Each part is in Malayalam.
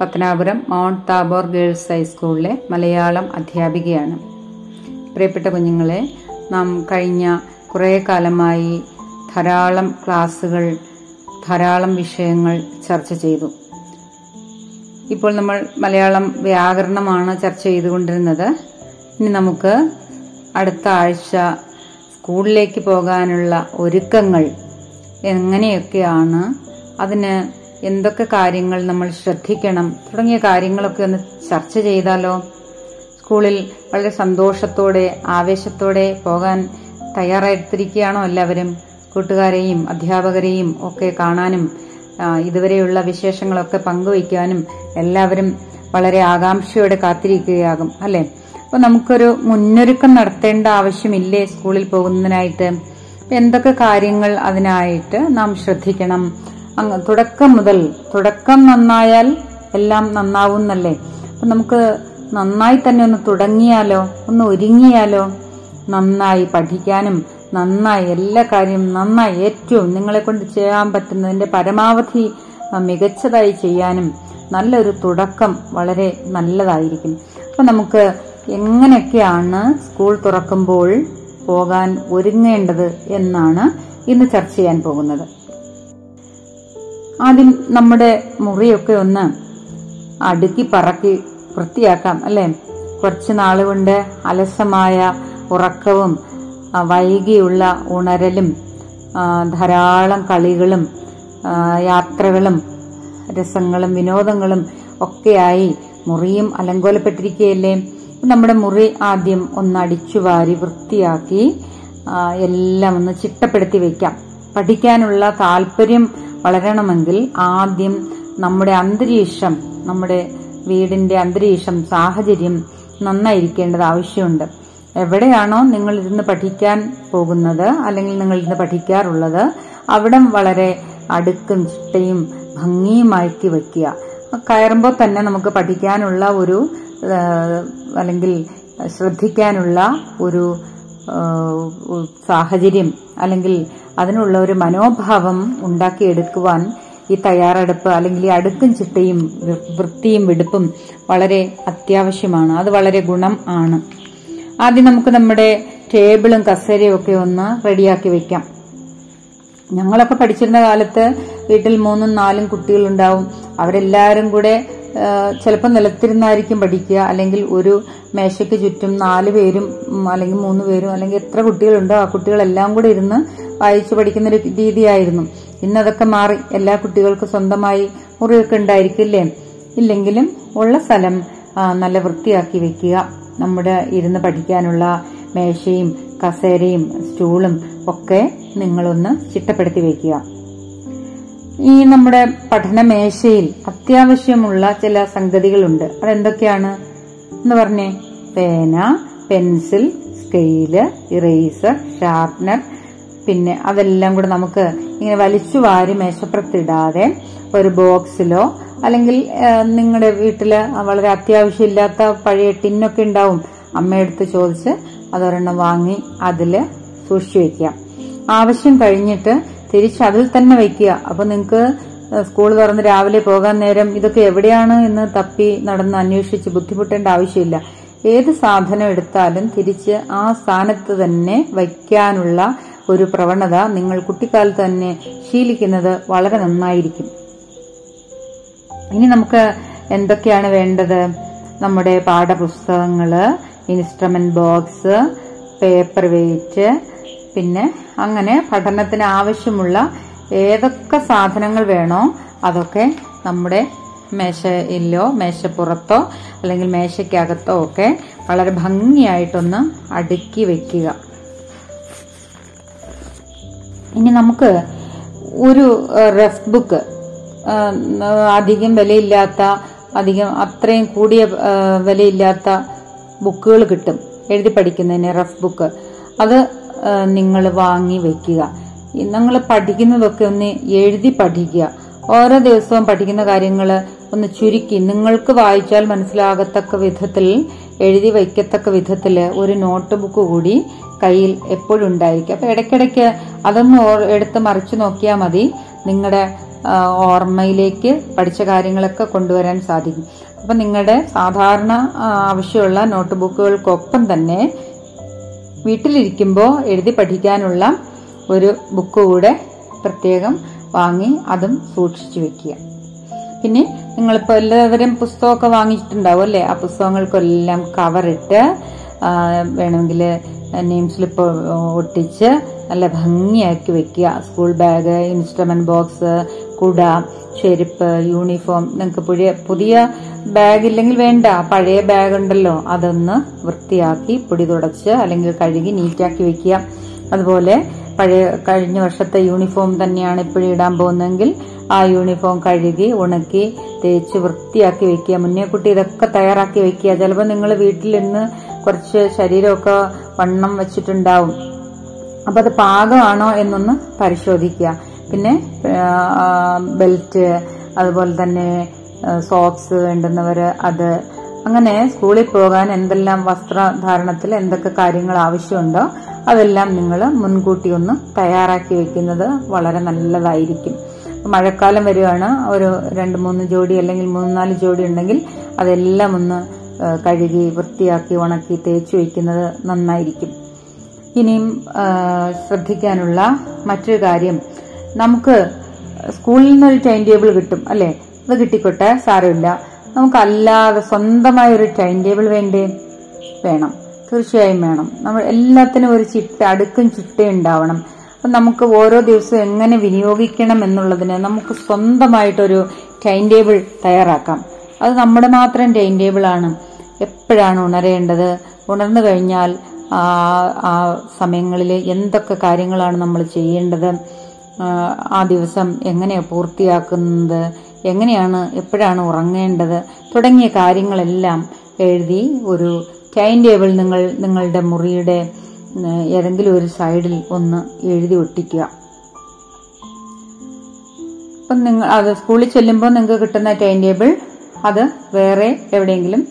Pathanapuram Mount Tabor girls ഹൈസ്കൂളിലെ മലയാളം അധ്യാപികയാണ്. പ്രിയപ്പെട്ട കുഞ്ഞുങ്ങളെ നാം കഴിഞ്ഞ കുറേ കാലമായി ധാരാളം ക്ലാസ്സുകൾ ധാരാളം വിഷയങ്ങൾ ചർച്ച ചെയ്തു. ഇപ്പോൾ നമ്മൾ മലയാളം വ്യാകരണമാണ് ചർച്ച ചെയ്തുകൊണ്ടിരുന്നത്. ഇനി നമുക്ക് അടുത്ത ആഴ്ച സ്കൂളിലേക്ക് പോകാനുള്ള ഒരുക്കങ്ങൾ എങ്ങനെയൊക്കെയാണ് അതിന് എന്തൊക്കെ കാര്യങ്ങൾ നമ്മൾ ശ്രദ്ധിക്കണം? തുടങ്ങിയ കാര്യങ്ങളൊക്കെ ഒന്ന് ചർച്ച ചെയ്താലോ? സ്കൂളിൽ വളരെ സന്തോഷത്തോടെ ആവേശത്തോടെ പോകാൻ തയ്യാറെടുത്തിരിക്കുകയാണോ എല്ലാവരും? കൂട്ടുകാരെയും അധ്യാപകരെയും ഒക്കെ കാണാനും ഇതുവരെയുള്ള വിശേഷങ്ങളൊക്കെ പങ്കുവയ്ക്കാനും എല്ലാവരും വളരെ ആകാംക്ഷയോടെ കാത്തിരിക്കുകയാകും അല്ലെ? അപ്പൊ നമുക്കൊരു മുന്നൊരുക്കം നടത്തേണ്ട ആവശ്യമില്ലേ സ്കൂളിൽ പോകുന്നതിനായിട്ട്? എന്തൊക്കെ കാര്യങ്ങൾ അതിനായിട്ട് നാം ശ്രദ്ധിക്കണം? അങ്ങ് തുടക്കം മുതൽ തുടക്കം നന്നായാൽ എല്ലാം നന്നാവുന്നല്ലേ? അപ്പൊ നമുക്ക് നന്നായി തന്നെ ഒന്ന് തുടങ്ങിയാലോ? ഒന്ന് ഒരുങ്ങിയാലോ? നന്നായി പഠിക്കാനും നന്നായി എല്ലാ കാര്യവും നന്നായി ഏറ്റവും നിങ്ങളെ കൊണ്ട് ചെയ്യാൻ പറ്റുന്നതിന്റെ പരമാവധി മികച്ചതായി ചെയ്യാനും നല്ലൊരു തുടക്കം വളരെ നല്ലതായിരിക്കും. അപ്പൊ നമുക്ക് എങ്ങനെയൊക്കെയാണ് സ്കൂൾ തുറക്കുമ്പോൾ പോകാൻ ഒരുങ്ങേണ്ടത് എന്നാണ് ഇന്ന് ചർച്ച ചെയ്യാൻ പോകുന്നത്. ആദ്യം നമ്മുടെ മുറിയൊക്കെ ഒന്ന് അടുക്കി പറക്കി വൃത്തിയാക്കാം അല്ലെ? കുറച്ച് നാളുകൊണ്ട് അലസമായ ഉറക്കവും വൈകിയുള്ള ഉണരലും ധാരാളം കളികളും യാത്രകളും രസങ്ങളും വിനോദങ്ങളും ഒക്കെയായി മുറിയും അലങ്കോലപ്പെട്ടിരിക്കുകയല്ലേ? നമ്മുടെ മുറി ആദ്യം ഒന്ന് അടിച്ചു വാരി വൃത്തിയാക്കി എല്ലാം ഒന്ന് ചിട്ടപ്പെടുത്തി വെക്കാം. പഠിക്കാനുള്ള താല്പര്യം വളരണമെങ്കിൽ ആദ്യം നമ്മുടെ അന്തരീക്ഷം നമ്മുടെ വീടിന്റെ അന്തരീക്ഷം സാഹചര്യം നന്നായിരിക്കേണ്ടത് ആവശ്യമുണ്ട്. എവിടെയാണോ നിങ്ങൾ ഇരുന്ന് പഠിക്കാൻ പോകുന്നത് അല്ലെങ്കിൽ നിങ്ങൾ ഇരുന്ന് പഠിക്കാറുള്ളത് അവിടം വളരെ അടുക്കും ചിട്ടയും ഭംഗിയുമാക്കി വെക്കുക. കയറുമ്പോൾ തന്നെ നമുക്ക് പഠിക്കാനുള്ള ഒരു അല്ലെങ്കിൽ ശ്രദ്ധിക്കാനുള്ള ഒരു സാഹചര്യം അല്ലെങ്കിൽ അതിനുള്ള ഒരു മനോഭാവം ഉണ്ടാക്കിയെടുക്കുവാൻ ഈ തയ്യാറെടുപ്പ് അല്ലെങ്കിൽ ഈ അടുക്കും ചിട്ടയും വൃത്തിയും വെടുപ്പും വളരെ അത്യാവശ്യമാണ്. അത് വളരെ ഗുണം ആണ്. ആദ്യം നമുക്ക് നമ്മുടെ ടേബിളും കസേരയും ഒക്കെ ഒന്ന് റെഡിയാക്കി വെക്കാം. ഞങ്ങളൊക്കെ പഠിച്ചിരുന്ന കാലത്ത് വീട്ടിൽ മൂന്നും നാലും കുട്ടികളുണ്ടാവും. അവരെല്ലാവരും കൂടെ ചിലപ്പോൾ നിലത്തിരുന്നായിരിക്കും പഠിക്കുക. അല്ലെങ്കിൽ ഒരു മേശയ്ക്ക് ചുറ്റും നാല് പേരും അല്ലെങ്കിൽ മൂന്ന് പേരും അല്ലെങ്കിൽ എത്ര കുട്ടികളുണ്ടോ ആ കുട്ടികളെല്ലാം കൂടെ ഇരുന്ന് വായിച്ചു പഠിക്കുന്ന ഒരു രീതിയായിരുന്നു. ഇന്നതൊക്കെ മാറി. എല്ലാ കുട്ടികൾക്കും സ്വന്തമായി മുറിയൊക്കെ ഉണ്ടായിരിക്കില്ലേ? ഇല്ലെങ്കിലും ഉള്ള സ്ഥലം നല്ല വൃത്തിയാക്കി വെക്കുക. നമ്മുടെ ഇരുന്ന് പഠിക്കാനുള്ള മേശയും കസേരയും സ്റ്റൂളും ഒക്കെ നിങ്ങളൊന്ന് ചിട്ടപ്പെടുത്തി വയ്ക്കുക. ഈ നമ്മുടെ പഠനമേശയിൽ അത്യാവശ്യമുള്ള ചില സംഗതികളുണ്ട്. അതെന്തൊക്കെയാണ്? എന്ന് പറഞ്ഞേ. പേന പെൻസിൽ സ്കെയിൽ ഇറേസർ ഷാർപ്നർ. പിന്നെ അതെല്ലാം കൂടെ നമുക്ക് ഇങ്ങനെ വലിച്ചു വാരി മേശപ്പുറത്തിടാതെ ഒരു ബോക്സിലോ അല്ലെങ്കിൽ നിങ്ങളുടെ വീട്ടിൽ വളരെ അത്യാവശ്യമില്ലാത്ത പഴയ ടിന്നൊക്കെ ഉണ്ടാവും. അമ്മയെടുത്ത് ചോദിച്ച് അതൊരെണ്ണം വാങ്ങി അതിൽ സൂക്ഷിച്ചു വെക്കുക. ആവശ്യം കഴിഞ്ഞിട്ട് തിരിച്ച് അതിൽ തന്നെ വെക്കുക. അപ്പൊ നിങ്ങൾക്ക് സ്കൂൾ തുറന്ന് രാവിലെ പോകാൻ നേരം ഇതൊക്കെ എവിടെയാണ് എന്ന് തപ്പി നടന്ന് അന്വേഷിച്ച് ബുദ്ധിമുട്ടേണ്ട ആവശ്യമില്ല. ഏത് സാധനം എടുത്താലും തിരിച്ച് ആ സ്ഥാനത്ത് തന്നെ വയ്ക്കാനുള്ള ഒരു പ്രവണത നിങ്ങൾ കുട്ടിക്കാലത്ത് തന്നെ ശീലിക്കുന്നത് വളരെ നന്നായിരിക്കും. ഇനി നമുക്ക് എന്തൊക്കെയാണ് വേണ്ടത്? നമ്മുടെ പാഠപുസ്തകങ്ങൾ ഇൻസ്ട്രുമെന്റ് ബോക്സ് പേപ്പർ വെയിറ്റ് പിന്നെ അങ്ങനെ പഠനത്തിന് ആവശ്യമുള്ള ഏതൊക്കെ സാധനങ്ങൾ വേണോ അതൊക്കെ നമ്മുടെ മേശയിലോ മേശപ്പുറത്തോ അല്ലെങ്കിൽ മേശയ്ക്കകത്തോ ഒക്കെ വളരെ ഭംഗിയായിട്ടൊന്ന് അടുക്കി വെക്കുക. ഇനി നമുക്ക് ഒരു റഫ് ബുക്ക് അധികം വിലയില്ലാത്ത അധികം അത്രയും കൂടിയ വിലയില്ലാത്ത ബുക്കുകൾ കിട്ടും. എഴുതി പഠിക്കുന്നതിന് റഫ് ബുക്ക്. അത് നിങ്ങൾ വാങ്ങി വെക്കുക. നിങ്ങൾ പഠിക്കുന്നതൊക്കെ ഒന്ന് എഴുതി പഠിക്കുക. ഓരോ ദിവസവും പഠിക്കുന്ന കാര്യങ്ങൾ ഒന്ന് ചുരുക്കി. നിങ്ങൾക്ക് വായിച്ചാൽ മനസ്സിലാകത്തക്ക വിധത്തിൽ എഴുതി വയ്ക്കത്തക്ക വിധത്തിൽ ഒരു നോട്ട് ബുക്ക് കൂടി കയ്യിൽ എപ്പോഴും ഉണ്ടായിരിക്കും. അപ്പൊ ഇടയ്ക്കിടയ്ക്ക് അതൊന്ന് എടുത്ത് മറിച്ച് നോക്കിയാൽ മതി. നിങ്ങളുടെ ഓർമ്മയിലേക്ക് പഠിച്ച കാര്യങ്ങളൊക്കെ കൊണ്ടുവരാൻ സാധിക്കും. അപ്പൊ നിങ്ങളുടെ സാധാരണ ആവശ്യമുള്ള നോട്ട് ബുക്കുകൾക്കൊപ്പം തന്നെ വീട്ടിലിരിക്കുമ്പോൾ എഴുതി പഠിക്കാനുള്ള ഒരു ബുക്ക് കൂടെ പ്രത്യേകം വാങ്ങി അതും സൂക്ഷിച്ചു വെക്കുക. പിന്നെ നിങ്ങളിപ്പോൾ എല്ലാവരും പുസ്തകമൊക്കെ വാങ്ങിച്ചിട്ടുണ്ടാവും അല്ലേ? ആ പുസ്തകങ്ങൾക്കെല്ലാം കവറിട്ട് വേണമെങ്കിൽ നെയിം സ്ലിപ്പ് ഒട്ടിച്ച് നല്ല ഭംഗിയാക്കി വെക്കുക. സ്കൂൾ ബാഗ് ഇൻസ്ട്രുമെന്റ് ബോക്സ് കുട ചെരുപ്പ് യൂണിഫോം നിങ്ങൾക്ക് പുതിയ പുതിയ ബാഗ് ഇല്ലെങ്കിൽ വേണ്ട. പഴയ ബാഗ് ഉണ്ടല്ലോ. അതൊന്ന് വൃത്തിയാക്കി പൊടി തുടച്ച് അല്ലെങ്കിൽ കഴുകി നീറ്റാക്കി വെക്കുക. അതുപോലെ പഴയ കഴിഞ്ഞ വർഷത്തെ യൂണിഫോം തന്നെയാണ് ഇപ്പോഴും ഇടാൻ പോകുന്നതെങ്കിൽ ആ യൂണിഫോം കഴുകി ഉണക്കി തേച്ച് വൃത്തിയാക്കി വെക്കുക. മുന്നേ കുട്ടി ഇതൊക്കെ തയ്യാറാക്കി വെക്കുക. ചിലപ്പോൾ നിങ്ങൾ വീട്ടിൽ നിന്ന് കുറച്ച് ശരീരമൊക്കെ വണ്ണം വെച്ചിട്ടുണ്ടാവും. അപ്പൊ അത് പാകമാണോ എന്നൊന്ന് പരിശോധിക്കുക. പിന്നെ ബെൽറ്റ് അതുപോലെ തന്നെ സോക്സ് വേണ്ടുന്നവര് അത്. അങ്ങനെ സ്കൂളിൽ പോകാൻ എന്തെല്ലാം വസ്ത്രധാരണത്തിൽ എന്തൊക്കെ കാര്യങ്ങൾ ആവശ്യമുണ്ടോ അതെല്ലാം നിങ്ങൾ മുൻകൂട്ടി ഒന്ന് തയ്യാറാക്കി വെക്കുന്നത് വളരെ നല്ലതായിരിക്കും. മഴക്കാലം വരികയാണ് ഒരു രണ്ട് മൂന്ന് ജോഡി അല്ലെങ്കിൽ മൂന്ന് നാല് ജോഡി ഉണ്ടെങ്കിൽ അതെല്ലാം ഒന്ന് കഴുകി വൃത്തിയാക്കി ഉണക്കി തേച്ച് വയ്ക്കുന്നത് നന്നായിരിക്കും. ഇനിയും ശ്രദ്ധിക്കാനുള്ള മറ്റൊരു കാര്യം നമുക്ക് സ്കൂളിൽ നിന്നൊരു ടൈം ടേബിൾ കിട്ടും അല്ലെ? അത് കിട്ടിക്കോട്ടെ സാരമില്ല. നമുക്കല്ലാതെ സ്വന്തമായ ഒരു ടൈം ടേബിൾ വേണ്ടേ? വേണം. തീർച്ചയായും വേണം. നമ്മൾ എല്ലാത്തിനും ഒരു ചിട്ട അടുക്കും ചിട്ട ഉണ്ടാവണം. അപ്പം നമുക്ക് ഓരോ ദിവസവും എങ്ങനെ വിനിയോഗിക്കണം എന്നുള്ളതിന് നമുക്ക് സ്വന്തമായിട്ടൊരു ടൈം ടേബിൾ തയ്യാറാക്കാം. അത് നമ്മുടെ മാത്രം ടൈം ടേബിൾ ആണ്. എപ്പോഴാണ് ഉണരേണ്ടത്? ഉണർന്നു കഴിഞ്ഞാൽ ആ സമയങ്ങളിൽ എന്തൊക്കെ കാര്യങ്ങളാണ് നമ്മൾ ചെയ്യേണ്ടത്? ആ, ദിവസം എങ്ങനെയാണ് പൂർത്തിയാക്കുന്നത്? എങ്ങനെയാണ് എപ്പോഴാണ് ഉറങ്ങേണ്ടത്? തുടങ്ങിയ കാര്യങ്ങളെല്ലാം എഴുതി ഒരു ടൈം ടേബിൾ നിങ്ങൾ നിങ്ങളുടെ മുറിയുടെ ഏതെങ്കിലും ഒരു സൈഡിൽ ഒന്ന് എഴുതി ഒട്ടിക്കുക. അപ്പം നിങ്ങൾ അത് സ്കൂളിൽ ചെല്ലുമ്പോൾ നിങ്ങൾക്ക് കിട്ടുന്ന ടൈം ടേബിൾ അത് വേറെ എവിടെയെങ്കിലും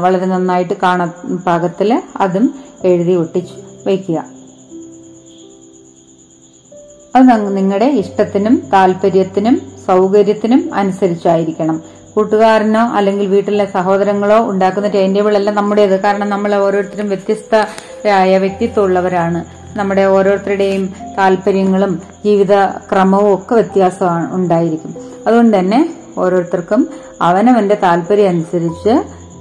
വളരെ നന്നായിട്ട് കാണ പാകത്തിൽ അതും എഴുതി ഒട്ടിച്ച് വയ്ക്കുക. അത് നിങ്ങളുടെ ഇഷ്ടത്തിനും താല്പര്യത്തിനും സൗകര്യത്തിനും അനുസരിച്ചായിരിക്കണം. കൂട്ടുകാരനോ അല്ലെങ്കിൽ വീട്ടിലെ സഹോദരങ്ങളോ ഉണ്ടാക്കുന്ന ടൈം ടേബിൾ അല്ല നമ്മുടേത്. കാരണം നമ്മൾ ഓരോരുത്തരും വ്യത്യസ്തരായ വ്യക്തിത്വമുള്ളവരാണ്. നമ്മുടെ ഓരോരുത്തരുടെയും താല്പര്യങ്ങളും ജീവിത ക്രമവും ഒക്കെ വ്യത്യാസമാണ് ഉണ്ടായിരിക്കും. അതുകൊണ്ട് തന്നെ ഓരോരുത്തർക്കും അവനവന്റെ താല്പര്യം അനുസരിച്ച്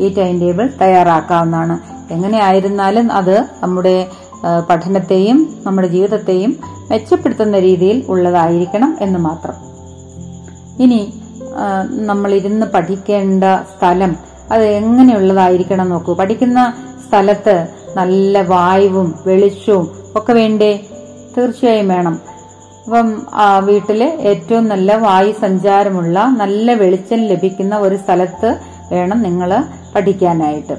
ഈ ടൈം ടേബിൾ തയ്യാറാക്കാവുന്നതാണ്. എങ്ങനെയായിരുന്നാലും അത് നമ്മുടെ പഠനത്തെയും നമ്മുടെ ജീവിതത്തെയും മെച്ചപ്പെടുത്തുന്ന രീതിയിൽ ഉള്ളതായിരിക്കണം എന്ന് മാത്രം. ഇനി നമ്മളിരുന്ന് പഠിക്കേണ്ട സ്ഥലം അത് എങ്ങനെയുള്ളതായിരിക്കണം നോക്കൂ. പഠിക്കുന്ന സ്ഥലത്ത് നല്ല വായുവും വെളിച്ചവും ഒക്കെ വേണ്ടേ? തീർച്ചയായും വേണം. അപ്പം വീട്ടിൽ ഏറ്റവും നല്ല വായു സഞ്ചാരമുള്ള നല്ല വെളിച്ചം ലഭിക്കുന്ന ഒരു സ്ഥലത്ത് വേണം നിങ്ങൾ പഠിക്കാനായിട്ട്.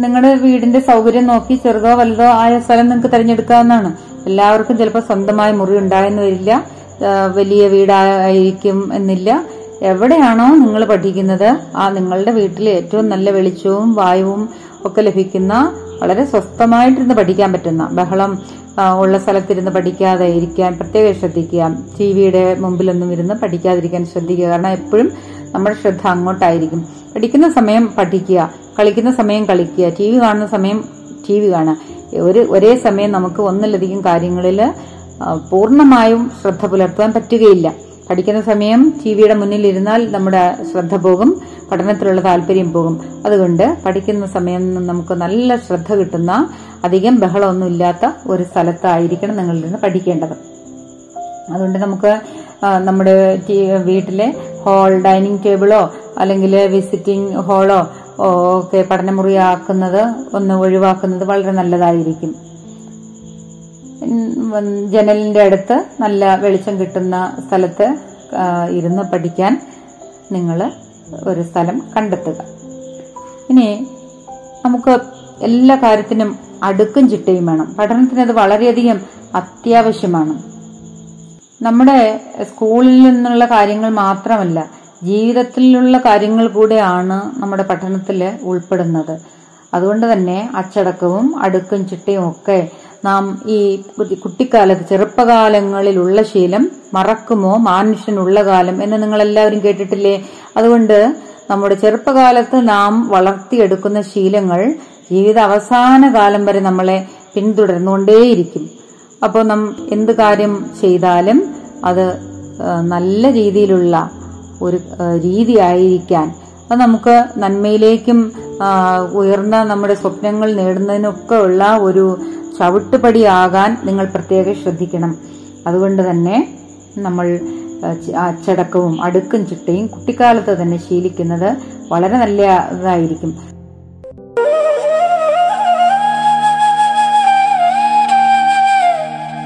നിങ്ങളുടെ വീടിന്റെ സൗകര്യം നോക്കി ചെറുതോ വലുതോ ആയ സ്ഥലം നിങ്ങൾക്ക് തിരഞ്ഞെടുക്കാവുന്നതാണ്. എല്ലാവർക്കും ചിലപ്പോൾ സ്വന്തമായ മുറി ഉണ്ടായെന്ന് വരില്ല. വലിയ വീടായിരിക്കും എന്നില്ല. എവിടെയാണോ നിങ്ങൾ പഠിക്കുന്നത് ആ നിങ്ങളുടെ വീട്ടിൽ ഏറ്റവും നല്ല വെളിച്ചവും വായുവും ഒക്കെ ലഭിക്കുന്ന വളരെ സ്വസ്ഥമായിട്ടിരുന്ന് പഠിക്കാൻ പറ്റുന്ന ബഹളം ഉള്ള സ്ഥലത്തിരുന്ന് പഠിക്കാതെ ഇരിക്കാൻ പ്രത്യേകം ശ്രദ്ധിക്കുക ടി വിയുടെ മുമ്പിലൊന്നും ഇരുന്ന് പഠിക്കാതിരിക്കാൻ ശ്രദ്ധിക്കുക. കാരണം എപ്പോഴും നമ്മുടെ ശ്രദ്ധ അങ്ങോട്ടായിരിക്കും. പഠിക്കുന്ന സമയം പഠിക്കുക കളിക്കുന്ന സമയം കളിക്കുക ടി വി കാണുന്ന സമയം ടി വി കാണുക. ഒരു ഒരേ സമയം നമുക്ക് ഒന്നിലധികം കാര്യങ്ങളിൽ പൂർണമായും ശ്രദ്ധ പുലർത്താൻ പറ്റുകയില്ല. പഠിക്കുന്ന സമയം ടി വിയുടെ മുന്നിൽ ഇരുന്നാൽ നമ്മുടെ ശ്രദ്ധ പോകും പഠനത്തിലുള്ള താല്പര്യം പോകും. അതുകൊണ്ട് പഠിക്കുന്ന സമയം നമുക്ക് നല്ല ശ്രദ്ധ കിട്ടുന്ന അധികം ബഹളമൊന്നും ഇല്ലാത്ത ഒരു സ്ഥലത്തായിരിക്കണം നിങ്ങളിരുന്ന് പഠിക്കേണ്ടത്. അതുകൊണ്ട് നമുക്ക് നമ്മുടെ വീട്ടിലെ ഹാൾ ഡൈനിങ് ടേബിളോ അല്ലെങ്കിൽ വിസിറ്റിംഗ് ഹാളോ ഒക്കെ പഠനമുറി ആക്കുന്നത് ഒന്ന് ഒഴിവാക്കുന്നത് വളരെ നല്ലതായിരിക്കും. ജനലിന്റെ അടുത്ത് നല്ല വെളിച്ചം കിട്ടുന്ന സ്ഥലത്ത് ഇരുന്ന് പഠിക്കാൻ നിങ്ങൾ ഒരു സ്ഥലം കണ്ടെത്തുക. ഇനി നമുക്ക് എല്ലാ കാര്യത്തിനും അടുക്കും ചിട്ടയും വേണം. പഠനത്തിന് അത് വളരെയധികം അത്യാവശ്യമാണ്. നമ്മുടെ സ്കൂളിൽ നിന്നുള്ള കാര്യങ്ങൾ മാത്രമല്ല ജീവിതത്തിലുള്ള കാര്യങ്ങൾ കൂടെയാണ് നമ്മുടെ പഠനത്തിൽ ഉൾപ്പെടുന്നത്. അതുകൊണ്ട് തന്നെ അച്ചടക്കവും അടുക്കും ചിട്ടയും ഒക്കെ നാം ഈ കുട്ടി- കുട്ടിക്കാലത്ത് ചെറുപ്പകാലങ്ങളിലുള്ള ശീലം മറക്കുമോ? മാനുഷ്യനുള്ള കാലം എന്ന് നിങ്ങൾ എല്ലാവരും കേട്ടിട്ടില്ലേ? അതുകൊണ്ട് നമ്മുടെ ചെറുപ്പകാലത്ത് നാം വളർത്തിയെടുക്കുന്ന ശീലങ്ങൾ ജീവിത അവസാന കാലം വരെ നമ്മളെ പിന്തുടർന്നുകൊണ്ടേയിരിക്കും. അപ്പോൾ നാം എന്ത് കാര്യം ചെയ്താലും അത് നല്ല രീതിയിലുള്ള ഒരു രീതി ആയിരിക്കാൻ അത് നമുക്ക് നന്മയിലേക്കും ഉയർന്ന നമ്മുടെ സ്വപ്നങ്ങൾ നേടുന്നതിനൊക്കെ ഉള്ള ഒരു ചവിട്ടുപടിയാകാൻ നിങ്ങൾ പ്രത്യേകം ശ്രദ്ധിക്കണം. അതുകൊണ്ട് തന്നെ നമ്മൾ അച്ചടക്കവും അടുക്കും ചിട്ടയും കുട്ടിക്കാലത്ത് തന്നെ ശീലിക്കുന്നത് വളരെ നല്ലതായിരിക്കും.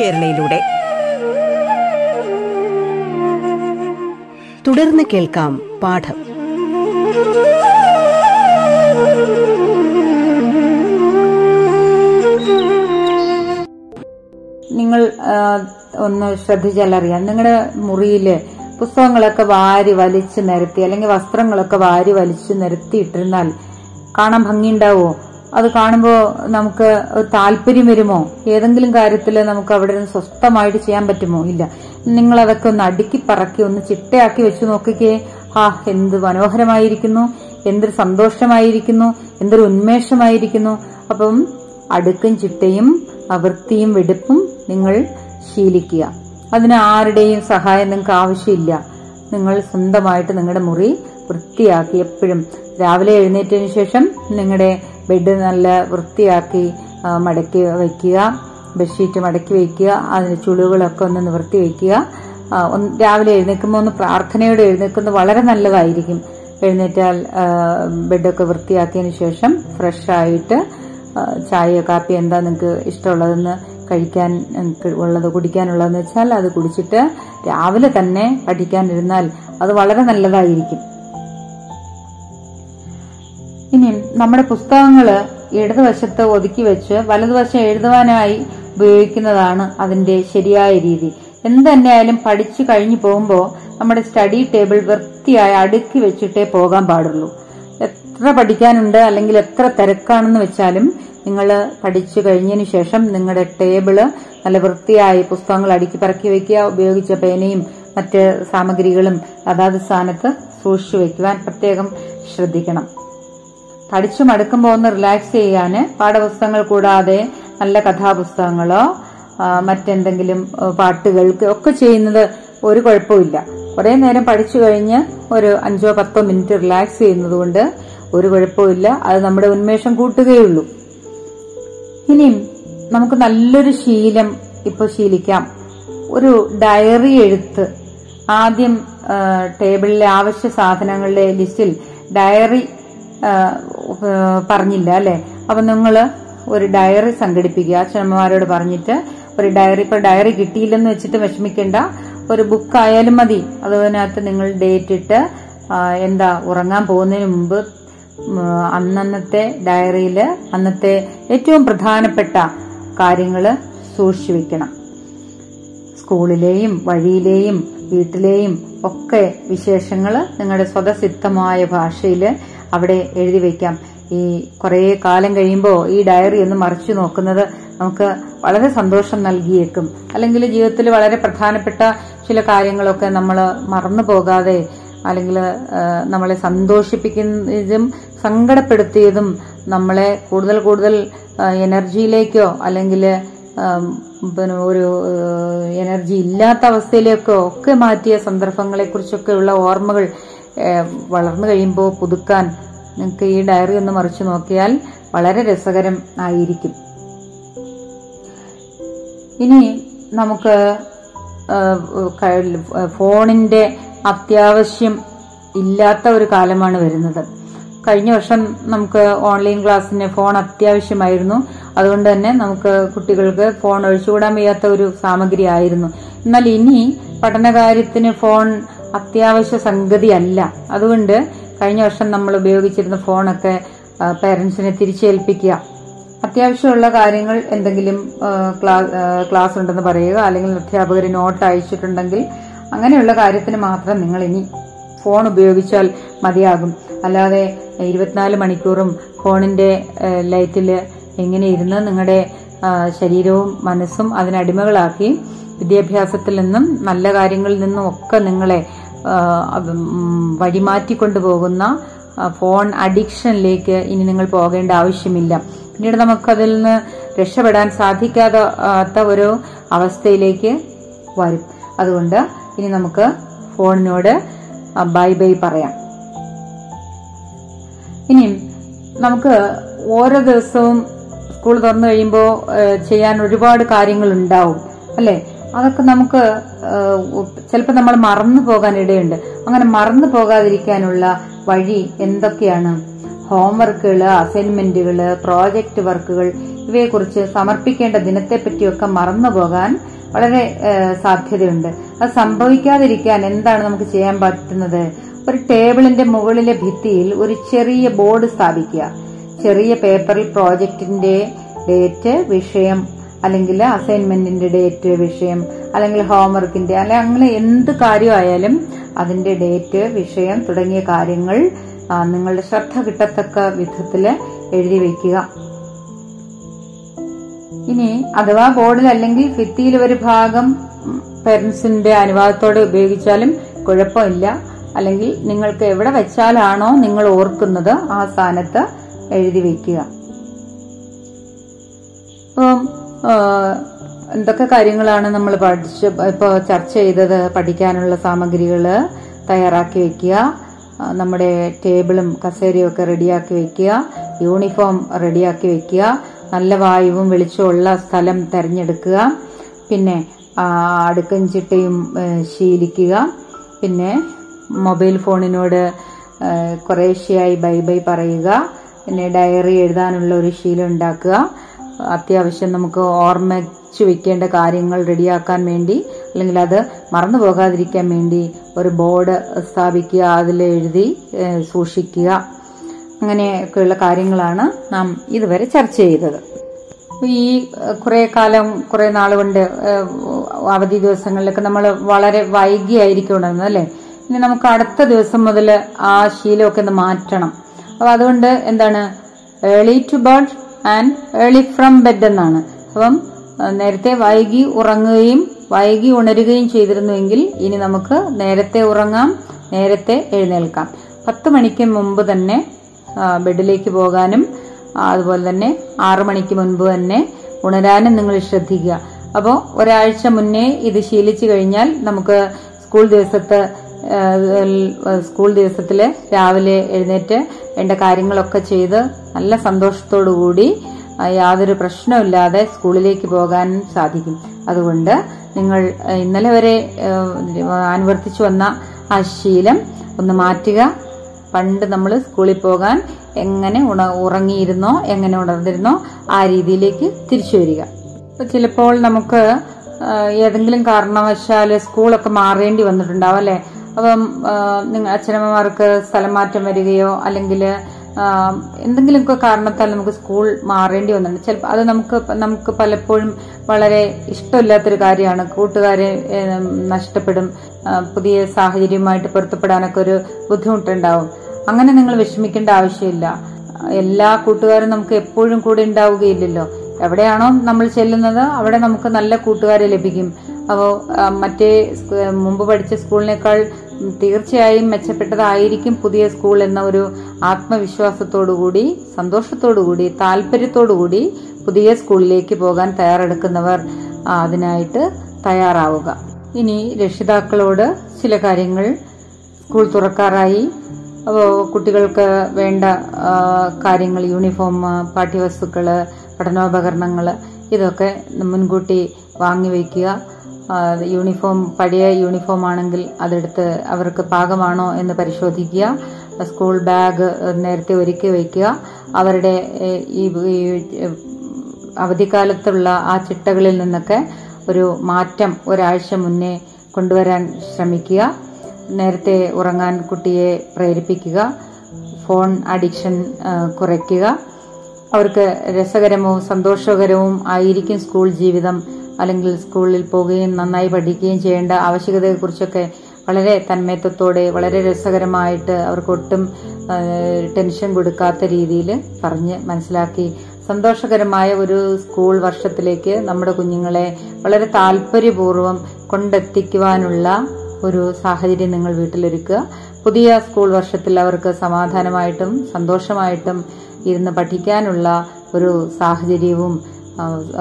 കേരളയിലൂടെ. തുടർന്ന് കേൾക്കാം പാഠം. നിങ്ങൾ ഒന്ന് ശ്രദ്ധിച്ചാൽ അറിയാം നിങ്ങളുടെ മുറിയിൽ പുസ്തകങ്ങളൊക്കെ വാരി വലിച്ചു നിരത്തി അല്ലെങ്കിൽ വസ്ത്രങ്ങളൊക്കെ വാരി വലിച്ചു നിരത്തിയിട്ടിരുന്നാൽ കാണാൻ ഭംഗിയുണ്ടാവോ? അത് കാണുമ്പോൾ നമുക്ക് താല്പര്യം വരുമോ? ഏതെങ്കിലും കാര്യത്തിൽ നമുക്ക് അവിടെ നിന്ന് സ്വസ്ഥമായിട്ട് ചെയ്യാൻ പറ്റുമോ? ഇല്ല. നിങ്ങൾ അതൊക്കെ ഒന്ന് അടുക്കി പറക്കി ഒന്ന് ചിട്ടയാക്കി വെച്ച് നോക്കിക്കേ. ആ എന്ത് മനോഹരമായിരിക്കുന്നു എന്തൊരു സന്തോഷമായിരിക്കുന്നു എന്തൊരു ഉന്മേഷമായിരിക്കുന്നു. അപ്പം അടുക്കും ചിട്ടയും വൃത്തിയും വെടുപ്പും നിങ്ങൾ ശീലിക്കുക. അതിന് ആരുടെയും സഹായം നിങ്ങൾക്ക് ആവശ്യമില്ല. നിങ്ങൾ സ്വന്തമായിട്ട് നിങ്ങളുടെ മുറി വൃത്തിയാക്കി എപ്പോഴും രാവിലെ എഴുന്നേറ്റതിന് ശേഷം നിങ്ങളുടെ ബെഡ് നല്ല വൃത്തിയാക്കി മടക്കി വയ്ക്കുക ബെഡ്ഷീറ്റ് മടക്കി വയ്ക്കുക അതിന് ചുളിവുകളൊക്കെ ഒന്ന് നിവർത്തി വയ്ക്കുക. രാവിലെ എഴുന്നേൽക്കുമ്പോൾ ഒന്ന് പ്രാർത്ഥനയോടെ എഴുന്നേൽക്കുന്നത് വളരെ നല്ലതായിരിക്കും. എഴുന്നേറ്റാൽ ബെഡൊക്കെ വൃത്തിയാക്കിയതിന് ശേഷം ഫ്രഷായിട്ട് ചായയോ കാപ്പിയോ എന്താ നിങ്ങൾക്ക് ഇഷ്ടമുള്ളതെന്ന് കഴിക്കാൻ ഉള്ളത് കുടിക്കാനുള്ളതെന്ന് വെച്ചാൽ അത് കുടിച്ചിട്ട് രാവിലെ തന്നെ പഠിക്കാനിരുന്നാൽ അത് വളരെ നല്ലതായിരിക്കും. ഇനി നമ്മുടെ പുസ്തകങ്ങൾ ഇടതുവശത്ത് ഒതുക്കി വെച്ച് വലതുവശം എഴുതുവാനായി ഉപയോഗിക്കുന്നതാണ് അതിന്റെ ശരിയായ രീതി. എന്ത് തന്നെയായാലും പഠിച്ചു കഴിഞ്ഞു പോകുമ്പോൾ നമ്മുടെ സ്റ്റഡി ടേബിൾ വൃത്തിയായി അടുക്കി വെച്ചിട്ടേ പോകാൻ പാടുള്ളൂ. എത്ര പഠിക്കാനുണ്ട് അല്ലെങ്കിൽ എത്ര തിരക്കാണെന്ന് വെച്ചാലും നിങ്ങൾ പഠിച്ചു കഴിഞ്ഞതിന് ശേഷം നിങ്ങളുടെ ടേബിൾ നല്ല വൃത്തിയായി പുസ്തകങ്ങൾ അടുക്കി പറക്കി വെക്കുക ഉപയോഗിച്ച പേനയും മറ്റ് സാമഗ്രികളും അതാത് സ്ഥാനത്ത് സൂക്ഷിച്ചു വെക്കുവാൻ പ്രത്യേകം ശ്രദ്ധിക്കണം. പഠിച്ചു മടുക്കുമ്പോൾ ഒന്ന് റിലാക്സ് ചെയ്യാന് പാഠപുസ്തകങ്ങൾ കൂടാതെ നല്ല കഥാപുസ്തകങ്ങളോ മറ്റെന്തെങ്കിലും പാട്ടുകൾക്ക് ഒക്കെ ചെയ്യുന്നത് ഒരു കുഴപ്പമില്ല കുറെ നേരം പഠിച്ചു കഴിഞ്ഞ് ഒരു അഞ്ചോ പത്തോ മിനിറ്റ് റിലാക്സ് ചെയ്യുന്നത് കൊണ്ട് ഒരു കുഴപ്പമില്ല അത് നമ്മുടെ ഉന്മേഷം കൂട്ടുകയുള്ളൂ. ഇനിയും നമുക്ക് നല്ലൊരു ശീലം ഇപ്പൊ ശീലിക്കാം. ഒരു ഡയറി എഴുത്ത്. ആദ്യം ടേബിളിലെ ആവശ്യ സാധനങ്ങളുടെ ലിസ്റ്റിൽ ഡയറി പറഞ്ഞില്ല അല്ലെ? അപ്പൊ നിങ്ങൾ ഒരു ഡയറി സംഘടിപ്പിക്കുക. അച്ഛനമ്മമാരോട് പറഞ്ഞിട്ട് ഒരു ഡയറി ഇപ്പൊ ഡയറി കിട്ടിയില്ലെന്ന് വെച്ചിട്ട് വിഷമിക്കേണ്ട. ഒരു ബുക്ക് ആയാലും മതി. അതിനകത്ത് നിങ്ങൾ ഡേറ്റ് ഇട്ട് എന്താ ഉറങ്ങാൻ പോകുന്നതിന് മുമ്പ് അന്നന്നത്തെ ഡയറിയിൽ അന്നത്തെ ഏറ്റവും പ്രധാനപ്പെട്ട കാര്യങ്ങൾ സൂക്ഷിച്ചു വെക്കണം. സ്കൂളിലെയും വഴിയിലെയും വീട്ടിലെയും ഒക്കെ വിശേഷങ്ങൾ നിങ്ങളുടെ സ്വതസിദ്ധമായ ഭാഷയിൽ അവിടെ എഴുതി വയ്ക്കാം ഈ കുറേ കാലം കഴിയുമ്പോൾ ഈ ഡയറി ഒന്ന് മറിച്ചു നോക്കുന്നത് നമുക്ക് വളരെ സന്തോഷം നൽകിയേക്കും. അല്ലെങ്കിൽ ജീവിതത്തിൽ വളരെ പ്രധാനപ്പെട്ട ചില കാര്യങ്ങളൊക്കെ നമ്മൾ മറന്നു പോകാതെ അല്ലെങ്കിൽ നമ്മളെ സന്തോഷിപ്പിക്കുന്നതും സങ്കടപ്പെടുത്തിയതും നമ്മളെ കൂടുതൽ കൂടുതൽ എനർജിയിലേക്കോ അല്ലെങ്കിൽ പിന്നെ ഒരു എനർജി ഇല്ലാത്ത അവസ്ഥയിലേക്കോ ഒക്കെ മാറ്റിയ സന്ദർഭങ്ങളെക്കുറിച്ചൊക്കെയുള്ള ഓർമ്മകൾ വളർന്നു കഴിയുമ്പോൾ പുതുക്കാൻ നിങ്ങൾക്ക് ഈ ഡയറി ഒന്ന് മറിച്ചു നോക്കിയാൽ വളരെ രസകരം ആയിരിക്കും. ഇനി നമുക്ക് ഫോണിന്റെ അത്യാവശ്യം ഇല്ലാത്ത ഒരു കാലമാണ് വരുന്നത്. കഴിഞ്ഞ വർഷം നമുക്ക് ഓൺലൈൻ ക്ലാസ്സിന് ഫോൺ അത്യാവശ്യമായിരുന്നു. അതുകൊണ്ട് തന്നെ നമുക്ക് കുട്ടികൾക്ക് ഫോൺ ഒഴിച്ചുകൂടാൻ വയ്യാത്ത ഒരു സാമഗ്രി ആയിരുന്നു. എന്നാൽ ഇനി പഠനകാര്യത്തിന് ഫോൺ അത്യാവശ്യ സംഗതിയല്ല. അതുകൊണ്ട് കഴിഞ്ഞ വർഷം നമ്മൾ ഉപയോഗിച്ചിരുന്ന ഫോണൊക്കെ പേരൻസിനെ തിരിച്ചേൽപ്പിക്കുക. അത്യാവശ്യമുള്ള കാര്യങ്ങൾ എന്തെങ്കിലും ക്ലാസ് ഉണ്ടെന്ന് പറയുക അല്ലെങ്കിൽ അധ്യാപകർ നോട്ട് അയച്ചിട്ടുണ്ടെങ്കിൽ അങ്ങനെയുള്ള കാര്യത്തിന് മാത്രം നിങ്ങൾ ഇനി ഫോൺ ഉപയോഗിച്ചാൽ മതിയാകും. അല്ലാതെ ഇരുപത്തിനാല് മണിക്കൂറും ഫോണിന്റെ ലൈറ്റിൽ എങ്ങനെ ഇരുന്ന് നിങ്ങളുടെ ശരീരവും മനസ്സും അതിനടിമകളാക്കി വിദ്യാഭ്യാസത്തിൽ നിന്നും നല്ല കാര്യങ്ങളിൽ നിന്നും ഒക്കെ നിങ്ങളെ വഴിമാറ്റിക്കൊണ്ടുപോകുന്ന ഫോൺ അഡിക്ഷനിലേക്ക് ഇനി നിങ്ങൾ പോകേണ്ട ആവശ്യമില്ല. പിന്നീട് നമുക്കതിൽ നിന്ന് രക്ഷപ്പെടാൻ സാധിക്കാത്ത ഒരു അവസ്ഥയിലേക്ക് വരും. അതുകൊണ്ട് ഇനി നമുക്ക് ഫോണിനോട് ബൈ ബൈ പറയാം. ഇനി നമുക്ക് ഓരോ ദിവസവും സ്കൂൾ തുറന്നു കഴിയുമ്പോൾ ചെയ്യാൻ ഒരുപാട് കാര്യങ്ങൾ ഉണ്ടാവും അല്ലെ? അതൊക്കെ നമുക്ക് ചിലപ്പോൾ നമ്മൾ മറന്നു പോകാൻ ഇടയുണ്ട്. അങ്ങനെ മറന്നു പോകാതിരിക്കാനുള്ള വഴി എന്തൊക്കെയാണ്? ഹോംവർക്കുകൾ അസൈൻമെന്റുകൾ പ്രോജക്റ്റ് വർക്കുകൾ ഇവയെക്കുറിച്ച് സമർപ്പിക്കേണ്ട ദിനത്തെപ്പറ്റിയൊക്കെ മറന്നു പോകാൻ വളരെ സാധ്യതയുണ്ട്. അത് സംഭവിക്കാതിരിക്കാൻ എന്താണ് നമുക്ക് ചെയ്യാൻ പറ്റുന്നത്? ഒരു ടേബിളിന്റെ മുകളിലെ ഭിത്തിയിൽ ഒരു ചെറിയ ബോർഡ് സ്ഥാപിക്കുക. ചെറിയ പേപ്പറിൽ പ്രോജക്റ്റിന്റെ ഡേറ്റ് വിഷയം അല്ലെങ്കിൽ അസൈൻമെന്റിന്റെ ഡേറ്റ് വിഷയം അല്ലെങ്കിൽ ഹോംവർക്കിന്റെ അല്ലെങ്കിൽ അങ്ങനെ എന്ത് കാര്യമായാലും അതിന്റെ ഡേറ്റ് വിഷയം തുടങ്ങിയ കാര്യങ്ങൾ നിങ്ങളുടെ ശ്രദ്ധ കിട്ടത്തക്ക വിധത്തിൽ എഴുതി വെക്കുക. ഇനി അഥവാ ബോർഡിൽ അല്ലെങ്കിൽ ഭിത്തിയിൽ ഒരു ഭാഗം പേരൻസിന്റെ അനുവാദത്തോടെ ഉപയോഗിച്ചാലും കുഴപ്പമില്ല. അല്ലെങ്കിൽ നിങ്ങൾക്ക് എവിടെ വെച്ചാലാണോ നിങ്ങൾ ഓർക്കുന്നത് ആ സ്ഥാനത്ത് എഴുതി ആ, എന്തൊക്കെ കാര്യങ്ങളാണ് നമ്മൾ പഠിച്ച ഇപ്പോൾ ചർച്ച ചെയ്തത്? പഠിക്കാനുള്ള സാമഗ്രികൾ തയ്യാറാക്കി വെക്കുക. നമ്മുടെ ടേബിളും കസേരയും ഒക്കെ റെഡിയാക്കി വെക്കുക. യൂണിഫോം റെഡിയാക്കി വെക്കുക. നല്ല വായുവും വെളിച്ചമുള്ള സ്ഥലം തിരഞ്ഞെടുക്കുക. പിന്നെ അടുക്കും ചിട്ടയും ശീലിക്കുക. പിന്നെ മൊബൈൽ ഫോണിനോട് കുറേശ്ശെയായി ബൈ ബൈ പറയുക. പിന്നെ ഡയറി എഴുതാനുള്ള ഒരു ശീലം ഉണ്ടാക്കുക. അത്യാവശ്യം നമുക്ക് ഓർമ്മിച്ചു വെക്കേണ്ട കാര്യങ്ങൾ റെഡിയാക്കാൻ വേണ്ടി അല്ലെങ്കിൽ അത് മറന്നു പോകാതിരിക്കാൻ വേണ്ടി ഒരു ബോർഡ് സ്ഥാപിക്കുക അതിൽ എഴുതി സൂക്ഷിക്കുക. അങ്ങനെയൊക്കെയുള്ള കാര്യങ്ങളാണ് നാം ഇതുവരെ ചർച്ച ചെയ്തത്. ഈ കുറേ കാലം കുറെ നാൾ കൊണ്ട് അവധി ദിവസങ്ങളിലൊക്കെ നമ്മൾ വളരെ വൈകിയായിരിക്കും ഉണ്ടായിരുന്നത് അല്ലെ? ഇനി നമുക്ക് അടുത്ത ദിവസം മുതൽ ആ ശീലമൊക്കെ ഒന്ന് മാറ്റണം. അപ്പൊ അതുകൊണ്ട് എന്താണ്? Early to bed and early from bed എന്നാണ്. അപ്പം നേരത്തെ വൈകി ഉറങ്ങുകയും വൈകി ഉണരുകയും ചെയ്തിരുന്നുവെങ്കിൽ ഇനി നമുക്ക് നേരത്തെ ഉറങ്ങാം നേരത്തെ എഴുന്നേൽക്കാം. പത്ത് മണിക്ക് മുമ്പ് തന്നെ ബെഡിലേക്ക് പോകാനും അതുപോലെ തന്നെ ആറു മണിക്ക് മുൻപ് തന്നെ ഉണരാനും നിങ്ങൾ ശ്രദ്ധിക്കുക. അപ്പോൾ ഒരാഴ്ച മുന്നേ ഇത് ശീലിച്ചു കഴിഞ്ഞാൽ നമുക്ക് സ്കൂൾ ദിവസത്ത് സ്കൂൾ ദിവസത്തിൽ രാവിലെ എഴുന്നേറ്റ് വേണ്ട കാര്യങ്ങളൊക്കെ ചെയ്ത് നല്ല സന്തോഷത്തോടു കൂടി യാതൊരു പ്രശ്നമില്ലാതെ സ്കൂളിലേക്ക് പോകാൻ സാധിക്കും. അതുകൊണ്ട് നിങ്ങൾ ഇന്നലെ വരെ അനുവർത്തിച്ചു വന്ന ആ ശീലം ഒന്ന് മാറ്റുക. പണ്ട് നമ്മൾ സ്കൂളിൽ പോകാൻ എങ്ങനെ ഉണ ഉറങ്ങിയിരുന്നോ എങ്ങനെ ഉണർന്നിരുന്നോ ആ രീതിയിലേക്ക് തിരിച്ചു വരിക. ചിലപ്പോൾ നമുക്ക് ഏതെങ്കിലും കാരണവശാൽ സ്കൂളൊക്കെ മാറേണ്ടി വന്നിട്ടുണ്ടാവും അല്ലെ? അപ്പം നിങ്ങൾ അച്ഛനമ്മമാർക്ക് സ്ഥലം മാറ്റം വരികയോ അല്ലെങ്കിൽ എന്തെങ്കിലുമൊക്കെ കാരണത്താൽ നമുക്ക് സ്കൂൾ മാറേണ്ടി വന്നിട്ടുണ്ട്. ചിലപ്പോൾ അത് നമുക്ക് നമുക്ക് പലപ്പോഴും വളരെ ഇഷ്ടമില്ലാത്തൊരു കാര്യമാണ്. കൂട്ടുകാരെ നഷ്ടപ്പെടും. പുതിയ സാഹചര്യവുമായിട്ട് പൊരുത്തപ്പെടാനൊക്കെ ഒരു ബുദ്ധിമുട്ടുണ്ടാവും. അങ്ങനെ നിങ്ങൾ വിഷമിക്കേണ്ട ആവശ്യമില്ല. എല്ലാ കൂട്ടുകാരും നമുക്ക് എപ്പോഴും കൂടെ ഉണ്ടാവുകയില്ലല്ലോ. എവിടെയാണോ നമ്മൾ ചെല്ലുന്നത് അവിടെ നമുക്ക് നല്ല കൂട്ടുകാരെ ലഭിക്കും. അപ്പോൾ മറ്റേ മുമ്പ് പഠിച്ച സ്കൂളിനേക്കാൾ തീർച്ചയായും മെച്ചപ്പെട്ടതായിരിക്കും പുതിയ സ്കൂൾ എന്ന ഒരു ആത്മവിശ്വാസത്തോടുകൂടി സന്തോഷത്തോടുകൂടി താല്പര്യത്തോടുകൂടി പുതിയ സ്കൂളിലേക്ക് പോകാൻ തയ്യാറെടുക്കുന്നവർ അതിനായിട്ട് തയ്യാറാവുക. ഇനി രക്ഷിതാക്കളോട് ചില കാര്യങ്ങൾ സ്കൂൾ തുറക്കാറായി. കുട്ടികൾക്ക് വേണ്ട കാര്യങ്ങൾ യൂണിഫോം പാഠ്യവസ്തുക്കൾ പഠനോപകരണങ്ങൾ ഇതൊക്കെ മുൻകൂട്ടി വാങ്ങി വയ്ക്കുക. ആ, യൂണിഫോം പഴയ യൂണിഫോം ആണെങ്കിൽ അതെടുത്ത് അവർക്ക് പാകമാണോ എന്ന് പരിശോധിക്കുക. സ്കൂൾ ബാഗ് നേരത്തെ ഒരുക്കി വയ്ക്കുക. അവരുടെ ഈ അവധിക്കാലത്തുള്ള ആ ചിട്ടകളിൽ നിന്നൊക്കെ ഒരു മാറ്റം ഒരാഴ്ച മുന്നേ കൊണ്ടുവരാൻ ശ്രമിക്കുക. നേരത്തെ ഉറങ്ങാൻ കുട്ടിയെ പ്രേരിപ്പിക്കുക. ഫോൺ അഡിക്ഷൻ കുറയ്ക്കുക. അവർക്ക് രസകരമോ സന്തോഷകരവും ആയിരിക്കും സ്കൂൾ ജീവിതം. അല്ലെങ്കിൽ സ്കൂളിൽ പോവുകയും നന്നായി പഠിക്കുകയും ചെയ്യേണ്ട ആവശ്യകതയെക്കുറിച്ചൊക്കെ വളരെ തന്മയത്വത്തോടെ വളരെ രസകരമായിട്ട് അവർക്കൊട്ടും ടെൻഷൻ കൊടുക്കാത്ത രീതിയിൽ പറഞ്ഞ് മനസ്സിലാക്കി സന്തോഷകരമായ ഒരു സ്കൂൾ വർഷത്തിലേക്ക് നമ്മുടെ കുഞ്ഞുങ്ങളെ വളരെ താല്പര്യപൂർവം കൊണ്ടെത്തിക്കുവാനുള്ള ഒരു സാഹചര്യം നിങ്ങൾ വീട്ടിലൊരുക്കുക. പുതിയ സ്കൂൾ വർഷത്തിൽ അവർക്ക് സമാധാനമായിട്ടും സന്തോഷമായിട്ടും ഇരുന്ന് പഠിക്കാനുള്ള ഒരു സാഹചര്യവും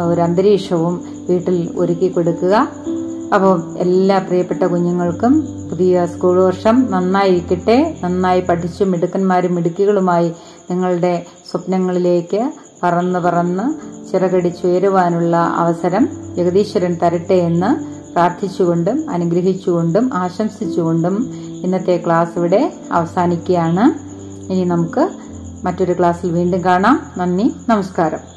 ഒരു അന്തരീക്ഷവും വീട്ടിൽ ഒരുക്കി കൊടുക്കുക. അപ്പോൾ എല്ലാ പ്രിയപ്പെട്ട കുഞ്ഞുങ്ങൾക്കും പുതിയ സ്കൂൾ വർഷം നന്നായിരിക്കട്ടെ. നന്നായി പഠിച്ചു മിടുക്കന്മാരും മിടുക്കികളുമായി നിങ്ങളുടെ സ്വപ്നങ്ങളിലേക്ക് പറന്ന് പറന്ന് ചിറകടിച്ചുയരുവാനുള്ള അവസരം ജഗദീശ്വരൻ തരട്ടെ എന്ന് പ്രാർത്ഥിച്ചുകൊണ്ടും അനുഗ്രഹിച്ചുകൊണ്ടും ആശംസിച്ചുകൊണ്ടും ഇന്നത്തെ ക്ലാസ് ഇവിടെ അവസാനിക്കുകയാണ്. ഇനി നമുക്ക് മറ്റൊരു ക്ലാസ്സിൽ വീണ്ടും കാണാം. നന്ദി നമസ്കാരം.